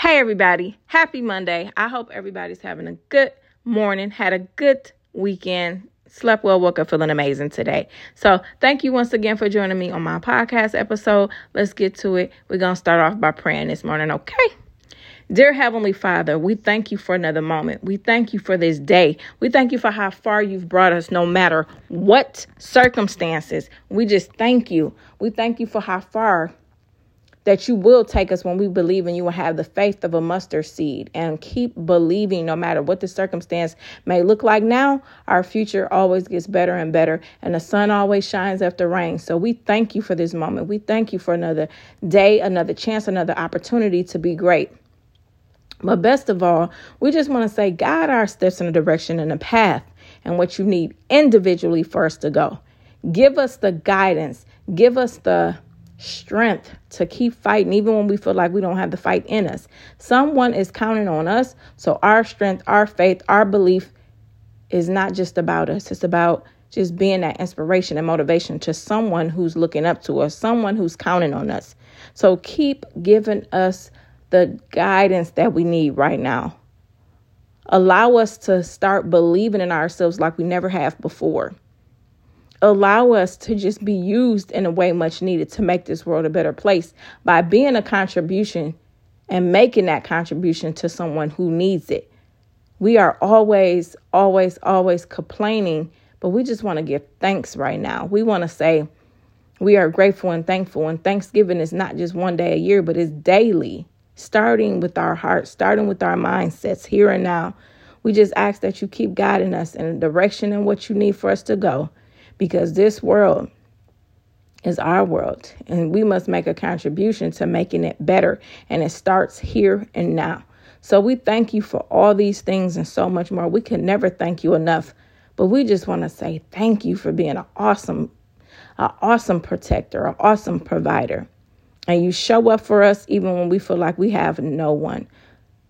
Hey, everybody. Happy Monday. I hope everybody's having a good morning, had a good weekend, slept well, woke up feeling amazing today. So, thank you once again for joining me on my podcast episode. Let's get to it. We're going to start off by praying this morning, okay? Dear Heavenly Father, we thank you for another moment. We thank you for this day. We thank you for how far you've brought us, no matter what circumstances. We just thank you. We thank you for how far that you will take us when we believe and you will have the faith of a mustard seed and keep believing no matter what the circumstance may look like. Now our future always gets better and better and the sun always shines after rain. So we thank you for this moment. We thank you for another day another chance another opportunity to be great. But best of all we just want to say guide our steps in a direction and a path and what you need individually us to go. Give us the guidance. Give us the strength to keep fighting, even when we feel like we don't have the fight in us. Someone is counting on us. So our strength, our faith, our belief is not just about us, it's about just being that inspiration and motivation to someone who's looking up to us, someone who's counting on us. So keep giving us the guidance that we need right now. Allow us to start believing in ourselves like we never have before allow us to just be used in a way much needed to make this world a better place by being a contribution and making that contribution to someone who needs it. We are always, always, always complaining, but we just want to give thanks right now. We want to say we are grateful and thankful. And Thanksgiving is not just one day a year, but it's daily, starting with our hearts, starting with our mindsets here and now. We just ask that you keep guiding us in the direction and what you need for us to go because this world is our world and we must make a contribution to making it better. And it starts here and now. So we thank you for all these things and so much more. We can never thank you enough, but we just want to say thank you for being an awesome, an awesome protector, an awesome provider. And you show up for us even when we feel like we have no one.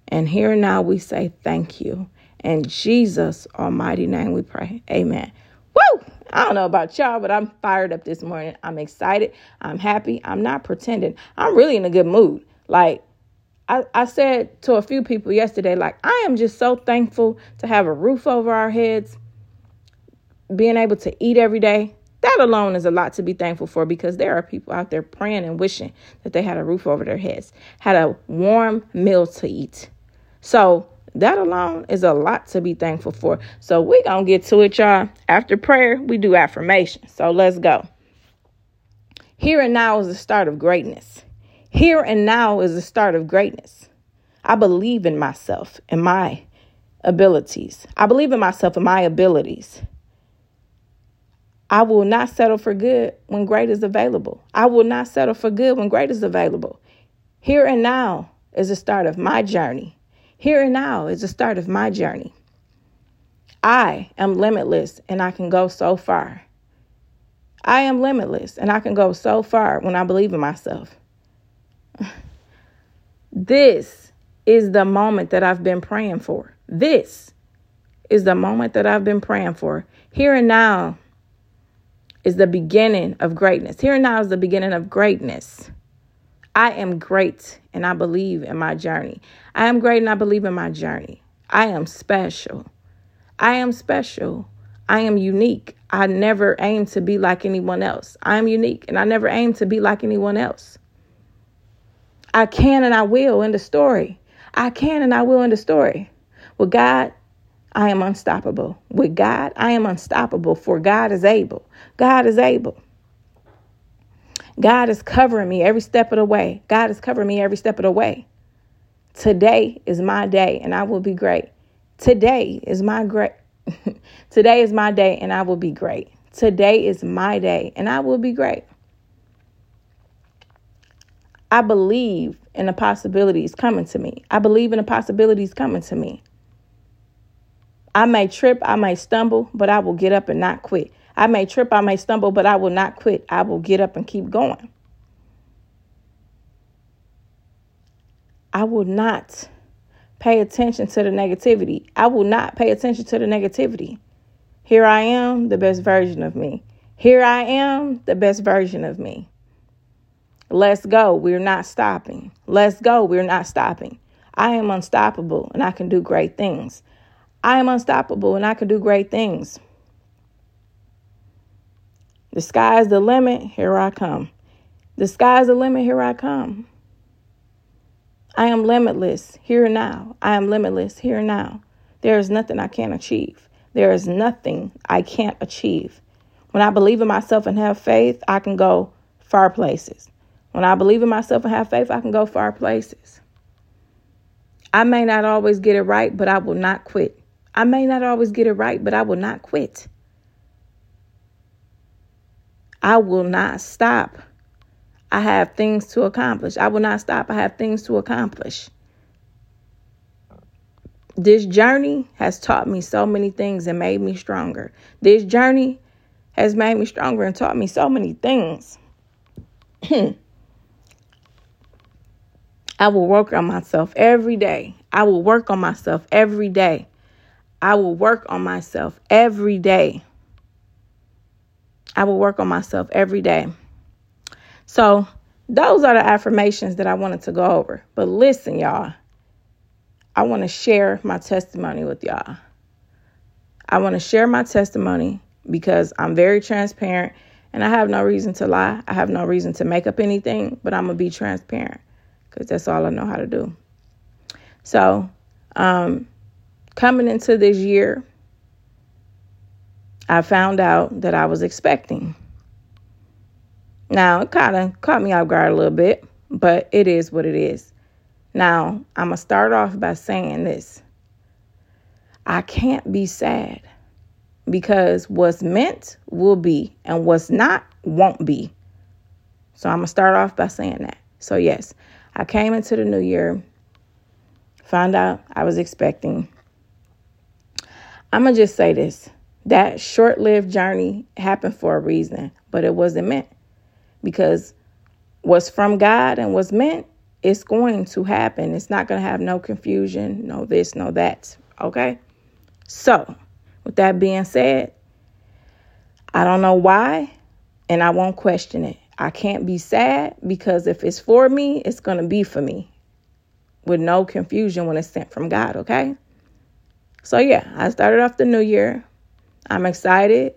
And here and now we say thank you. In Jesus' almighty name we pray. Amen. Woo! I don't know about y'all, but I'm fired up this morning. I'm excited. I'm happy. I'm not pretending. I'm really in a good mood. Like, I, I said to a few people yesterday, like, I am just so thankful to have a roof over our heads, being able to eat every day. That alone is a lot to be thankful for because there are people out there praying and wishing that they had a roof over their heads, had a warm meal to eat. So that alone is a lot to be thankful for. So we're going to get to it, y'all. After prayer, we do affirmation. So let's go. Here and now is the start of greatness. Here and now is the start of greatness. I believe in myself and my abilities. I believe in myself and my abilities. I will not settle for good when great is available. I will not settle for good when great is available. Here and now is the start of my journey. Here and now is the start of my journey. I am limitless and I can go so far. I am limitless and I can go so far when I believe in myself. This is the moment that I've been praying for. This is the moment that I've been praying for. Here and now is the beginning of greatness. Here and now is the beginning of greatness. I am great and I believe in my journey. I am great and I believe in my journey. I am special. I am special. I am unique. I never aim to be like anyone else. I am unique and I never aim to be like anyone else. I can and I will in the story. I can and I will in the story. With God, I am unstoppable. With God, I am unstoppable, for God is able. God is able. God is covering me every step of the way. God is covering me every step of the way. Today is my day and I will be great. Today is my great Today is my day and I will be great. Today is my day and I will be great. I believe in the possibilities coming to me. I believe in the possibilities coming to me. I may trip, I may stumble, but I will get up and not quit. I may trip, I may stumble, but I will not quit. I will get up and keep going. I will not pay attention to the negativity. I will not pay attention to the negativity. Here I am, the best version of me. Here I am, the best version of me. Let's go. We're not stopping. Let's go. We're not stopping. I am unstoppable and I can do great things. I am unstoppable and I can do great things. The sky's the limit, here I come. The sky's the limit, here I come. I am limitless here now. I am limitless here now. There is nothing I can't achieve. There is nothing I can't achieve. When I believe in myself and have faith, I can go far places. When I believe in myself and have faith, I can go far places. I may not always get it right, but I will not quit. I may not always get it right, but I will not quit. I will not stop. I have things to accomplish. I will not stop. I have things to accomplish. This journey has taught me so many things and made me stronger. This journey has made me stronger and taught me so many things. I will work on myself every day. I will work on myself every day. I will work on myself every day. I will work on myself every day. So, those are the affirmations that I wanted to go over. But listen, y'all, I want to share my testimony with y'all. I want to share my testimony because I'm very transparent and I have no reason to lie. I have no reason to make up anything, but I'm going to be transparent because that's all I know how to do. So, um, coming into this year, I found out that I was expecting. Now, it kind of caught me off guard a little bit, but it is what it is. Now, I'm going to start off by saying this I can't be sad because what's meant will be, and what's not won't be. So, I'm going to start off by saying that. So, yes, I came into the new year, found out I was expecting. I'm going to just say this that short lived journey happened for a reason, but it wasn't meant because what's from God and what's meant, it's going to happen. It's not going to have no confusion, no this, no that. Okay? So, with that being said, I don't know why, and I won't question it. I can't be sad because if it's for me, it's going to be for me with no confusion when it's sent from God, okay? So, yeah, I started off the new year. I'm excited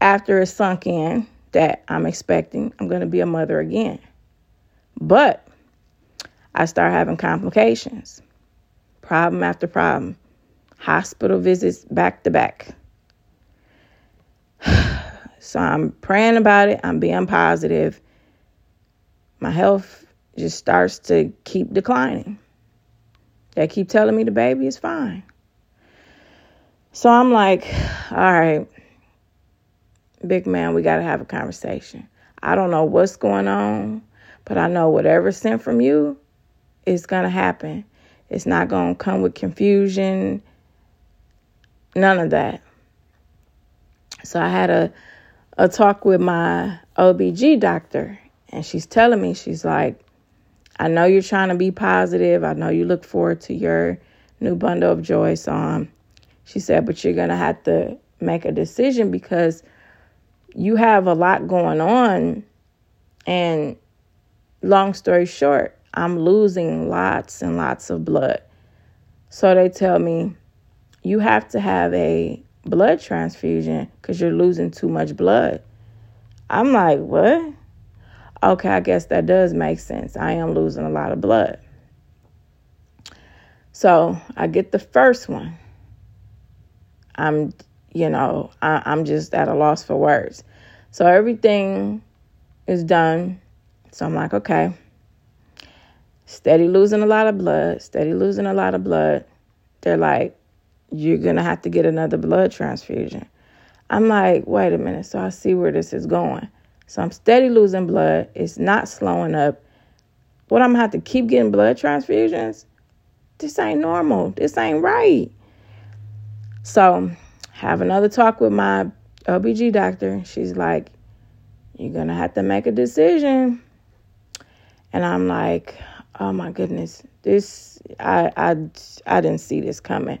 after it sunk in that I'm expecting I'm going to be a mother again. But I start having complications, problem after problem, hospital visits back to back. So I'm praying about it. I'm being positive. My health just starts to keep declining. They keep telling me the baby is fine. So I'm like, all right, big man, we got to have a conversation. I don't know what's going on, but I know whatever sent from you is going to happen. It's not going to come with confusion, none of that. So I had a a talk with my OBG doctor, and she's telling me, she's like, I know you're trying to be positive. I know you look forward to your new bundle of joy. So, um, she said, but you're going to have to make a decision because you have a lot going on. And long story short, I'm losing lots and lots of blood. So they tell me, you have to have a blood transfusion because you're losing too much blood. I'm like, what? Okay, I guess that does make sense. I am losing a lot of blood. So I get the first one. I'm, you know, I, I'm just at a loss for words. So everything is done. So I'm like, okay. Steady losing a lot of blood, steady losing a lot of blood. They're like, you're going to have to get another blood transfusion. I'm like, wait a minute. So I see where this is going. So I'm steady losing blood. It's not slowing up. What I'm going to have to keep getting blood transfusions? This ain't normal. This ain't right. So have another talk with my OBG doctor. She's like, you're going to have to make a decision. And I'm like, oh my goodness, this, I, I, I didn't see this coming.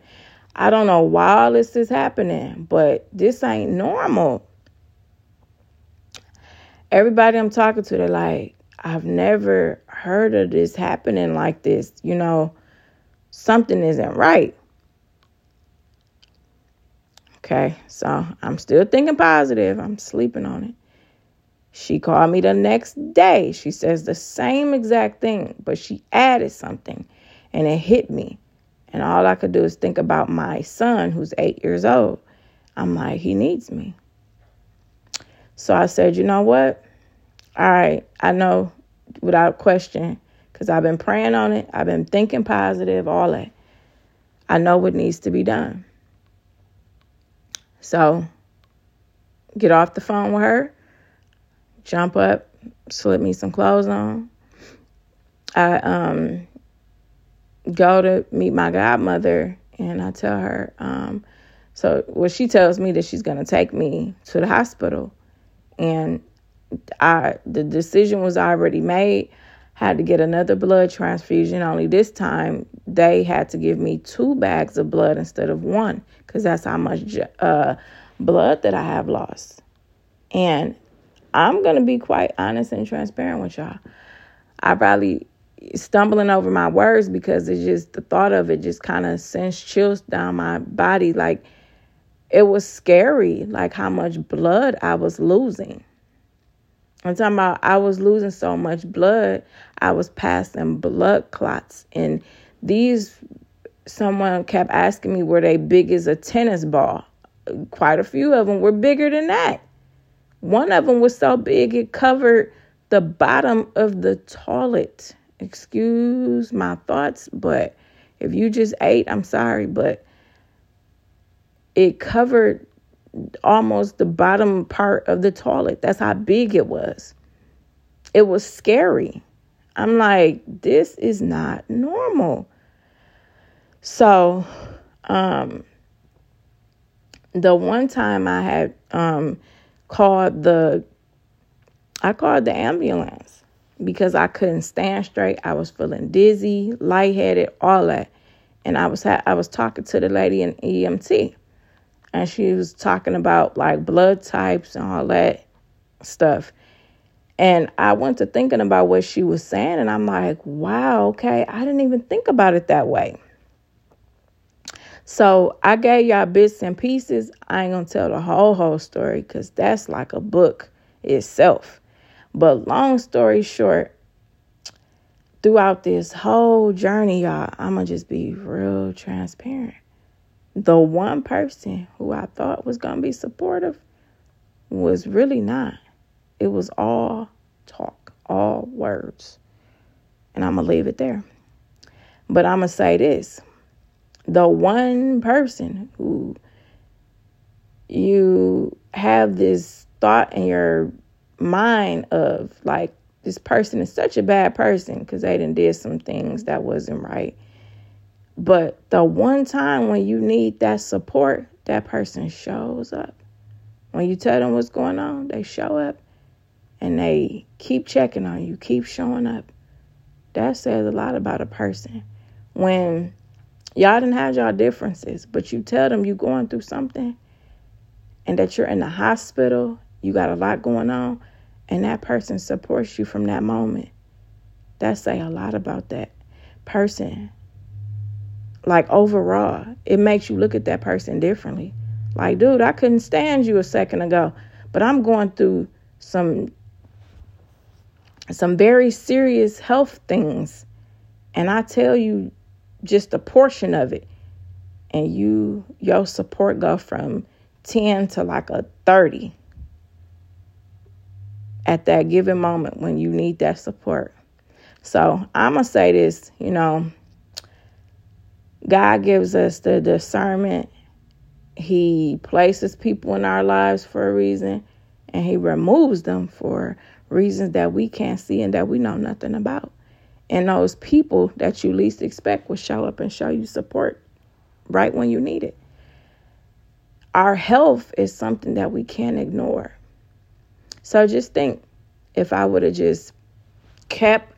I don't know why all this is happening, but this ain't normal. Everybody I'm talking to, they're like, I've never heard of this happening like this. You know, something isn't right. Okay, so I'm still thinking positive. I'm sleeping on it. She called me the next day. She says the same exact thing, but she added something and it hit me. And all I could do is think about my son who's eight years old. I'm like, he needs me. So I said, you know what? All right, I know without question, because I've been praying on it, I've been thinking positive, all that. I know what needs to be done. So get off the phone with her, jump up, slip me some clothes on. I um go to meet my godmother and I tell her, um, so well she tells me that she's gonna take me to the hospital and I the decision was already made. Had to get another blood transfusion. Only this time they had to give me two bags of blood instead of one because that's how much uh, blood that I have lost. And I'm gonna be quite honest and transparent with y'all. I probably stumbling over my words because it's just the thought of it just kind of sends chills down my body. Like it was scary, like how much blood I was losing. I'm talking about I was losing so much blood, I was passing blood clots. And these, someone kept asking me, were they big as a tennis ball? Quite a few of them were bigger than that. One of them was so big it covered the bottom of the toilet. Excuse my thoughts, but if you just ate, I'm sorry, but it covered almost the bottom part of the toilet. That's how big it was. It was scary. I'm like, this is not normal. So, um, the one time I had um, called the, I called the ambulance because I couldn't stand straight. I was feeling dizzy, lightheaded, all that, and I was ha- I was talking to the lady in EMT and she was talking about like blood types and all that stuff. And I went to thinking about what she was saying, and I'm like, wow, okay, I didn't even think about it that way. So I gave y'all bits and pieces. I ain't gonna tell the whole whole story because that's like a book itself. But long story short, throughout this whole journey, y'all, I'm gonna just be real transparent the one person who I thought was going to be supportive was really not. It was all talk, all words. And I'm going to leave it there. But I'm going to say this the one person who you have this thought in your mind of like, this person is such a bad person because they didn't did some things that wasn't right but the one time when you need that support, that person shows up. When you tell them what's going on, they show up and they keep checking on you, keep showing up. That says a lot about a person. When y'all didn't have y'all differences, but you tell them you're going through something and that you're in the hospital, you got a lot going on, and that person supports you from that moment. That say a lot about that person like overall, it makes you look at that person differently. Like, dude, I couldn't stand you a second ago, but I'm going through some some very serious health things. And I tell you just a portion of it. And you your support go from 10 to like a 30 at that given moment when you need that support. So I'm gonna say this, you know, God gives us the discernment. He places people in our lives for a reason, and He removes them for reasons that we can't see and that we know nothing about. And those people that you least expect will show up and show you support right when you need it. Our health is something that we can't ignore. So just think if I would have just kept,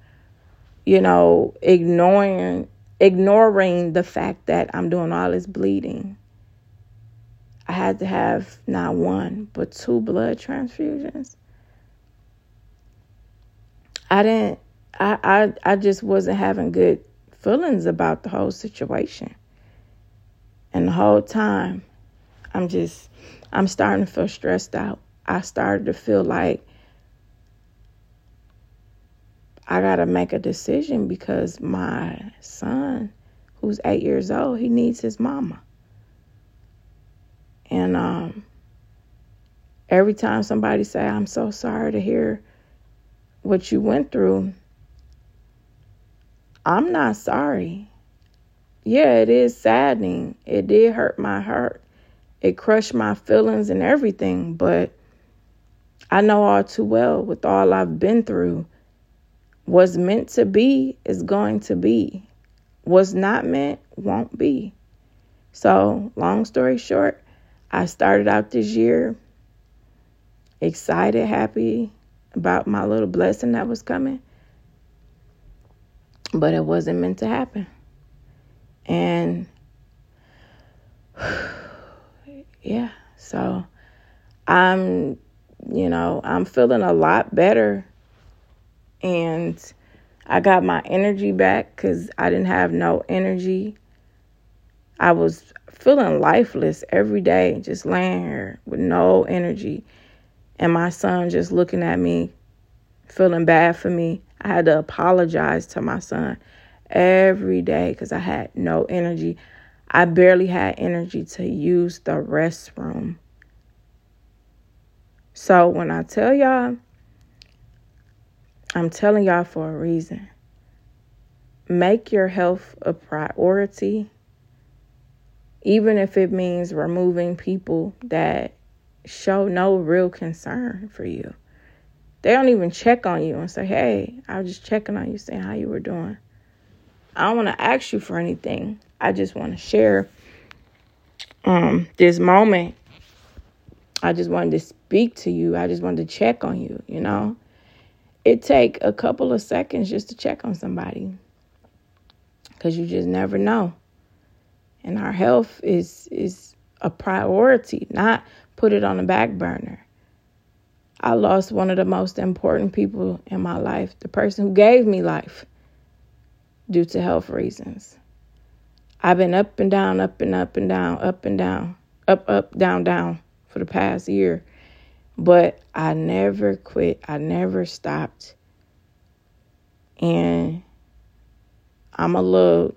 you know, ignoring ignoring the fact that I'm doing all this bleeding. I had to have not one, but two blood transfusions. I didn't I I, I just wasn't having good feelings about the whole situation. And the whole time, I'm just, I'm starting to feel stressed out. I started to feel like I got to make a decision because my son, who's eight years old, he needs his mama. And um, every time somebody say, I'm so sorry to hear what you went through, I'm not sorry. Yeah, it is saddening. It did hurt my heart. It crushed my feelings and everything, but I know all too well with all I've been through, what's meant to be is going to be. What's not meant won't be. So, long story short, I started out this year excited, happy about my little blessing that was coming but it wasn't meant to happen. And yeah, so I'm, you know, I'm feeling a lot better. And I got my energy back because I didn't have no energy. I was feeling lifeless every day, just laying here with no energy. And my son just looking at me, feeling bad for me. I had to apologize to my son every day because I had no energy. I barely had energy to use the restroom. So when I tell y'all, I'm telling y'all for a reason. Make your health a priority, even if it means removing people that show no real concern for you. They don't even check on you and say, hey, I was just checking on you, saying how you were doing. I don't want to ask you for anything. I just want to share um, this moment. I just wanted to speak to you. I just wanted to check on you, you know. It take a couple of seconds just to check on somebody. Cuz you just never know. And our health is is a priority, not put it on the back burner. I lost one of the most important people in my life, the person who gave me life, due to health reasons. I've been up and down, up and up and down, up and down, up, up, down, down for the past year. But I never quit. I never stopped. And I'm a little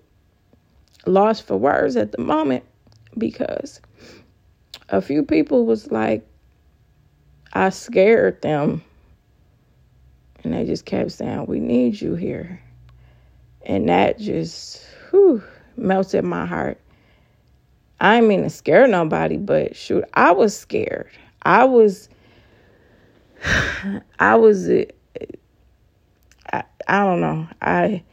lost for words at the moment because a few people was like, I scared them. And they just kept saying, We need you here. And that just whew, melted my heart. I didn't mean to scare nobody, but shoot, I was scared. I was, I was, I, I don't know. I,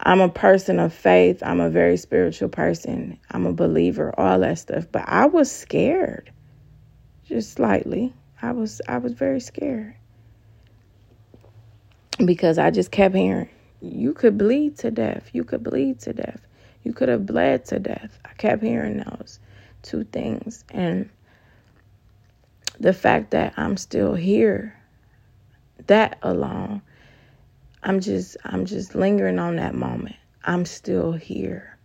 I'm a person of faith. I'm a very spiritual person. I'm a believer, all that stuff. But I was scared just slightly. I was I was very scared because I just kept hearing you could bleed to death. You could bleed to death. You could have bled to death. I kept hearing those two things and the fact that I'm still here that alone I'm just I'm just lingering on that moment. I'm still here.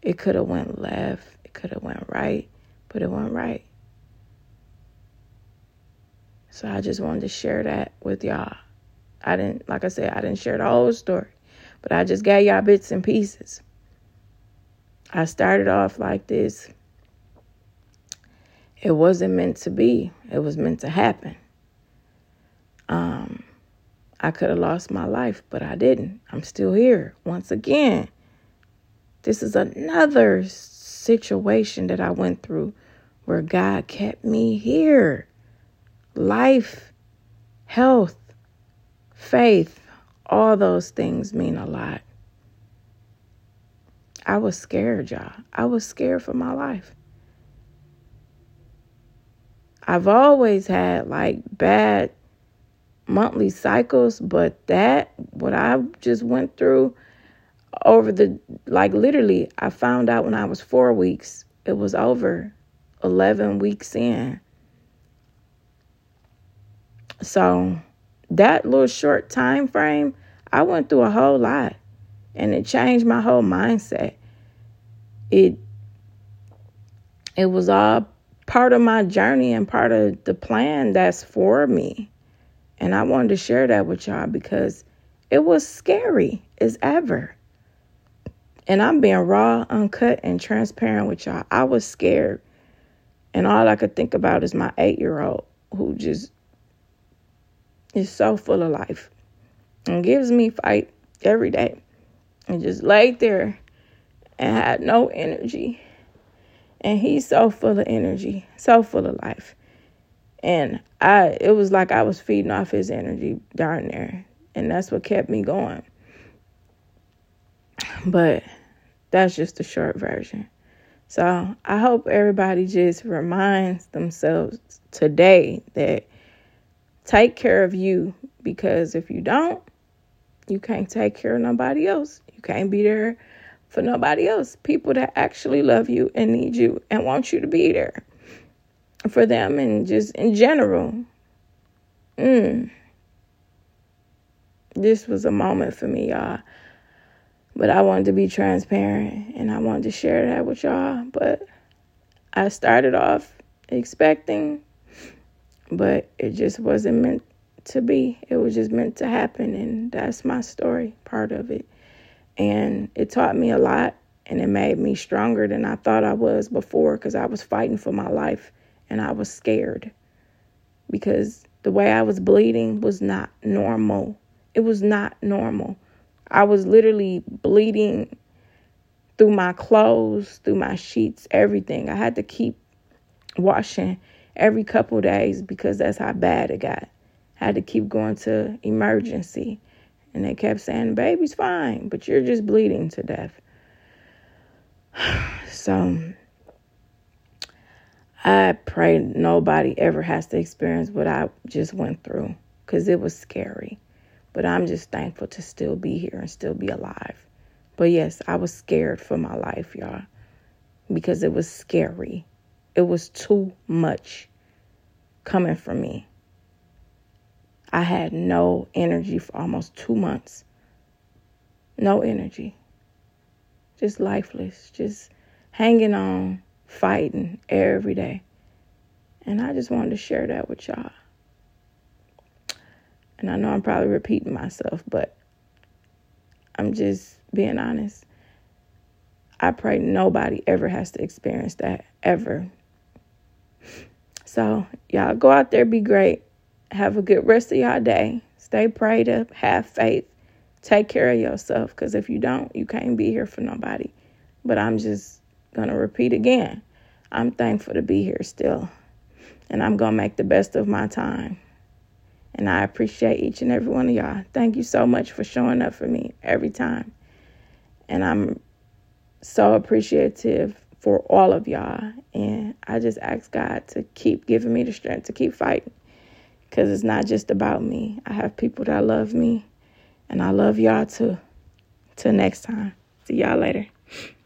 It could have went left, it could have went right, but it went right. So I just wanted to share that with y'all. I didn't, like I said, I didn't share the whole story, but I just gave y'all bits and pieces. I started off like this. It wasn't meant to be, it was meant to happen. Um, I could have lost my life, but I didn't. I'm still here once again. This is another situation that I went through where God kept me here life, health, faith, all those things mean a lot. I was scared, y'all. I was scared for my life. I've always had like bad monthly cycles, but that, what I just went through over the, like literally, I found out when I was four weeks, it was over 11 weeks in. So that little short time frame, I went through a whole lot And it changed my whole mindset. It it was all part of my journey and part of the plan that's for me. And I wanted to share that with y'all because it was scary as ever. And I'm being raw, uncut, and transparent with y'all. I was scared. And all I could think about is my eight year old who just is so full of life and gives me fight every day. And just laid there and had no energy. And he's so full of energy, so full of life. And I it was like I was feeding off his energy down there. And that's what kept me going. But that's just the short version. So I hope everybody just reminds themselves today that take care of you because if you don't, you can't take care of nobody else. You can't be there for nobody else. People that actually love you and need you and want you to be there for them and just in general. Mm. This was a moment for me, y'all. But I wanted to be transparent and I wanted to share that with y'all. But I started off expecting, but it just wasn't meant to be. It was just meant to happen. And that's my story, part of it. And it taught me a lot and it made me stronger than I thought I was before because I was fighting for my life and I was scared because the way I was bleeding was not normal. It was not normal. I was literally bleeding through my clothes, through my sheets, everything. I had to keep washing every couple days because that's how bad it got. I had to keep going to emergency. And they kept saying, baby's fine, but you're just bleeding to death. So I pray nobody ever has to experience what I just went through because it was scary. But I'm just thankful to still be here and still be alive. But yes, I was scared for my life, y'all, because it was scary. It was too much coming from me. I had no energy for almost two months. No energy. Just lifeless, just hanging on, fighting every day. And I just wanted to share that with y'all. And I know I'm probably repeating myself, but I'm just being honest. I pray nobody ever has to experience that ever. So, y'all go out there, be great. Have a good rest of y'all day. Stay prayed up, have faith. Take care of yourself because if you don't, you can't be here for nobody. But I'm just going to repeat again. I'm thankful to be here still. And I'm going to make the best of my time. And I appreciate each and every one of y'all. Thank you so much for showing up for me every time. And I'm so appreciative for all of y'all. And I just ask God to keep giving me the strength to keep fighting. Because it's not just about me. I have people that love me. And I love y'all too. Till next time. See y'all later.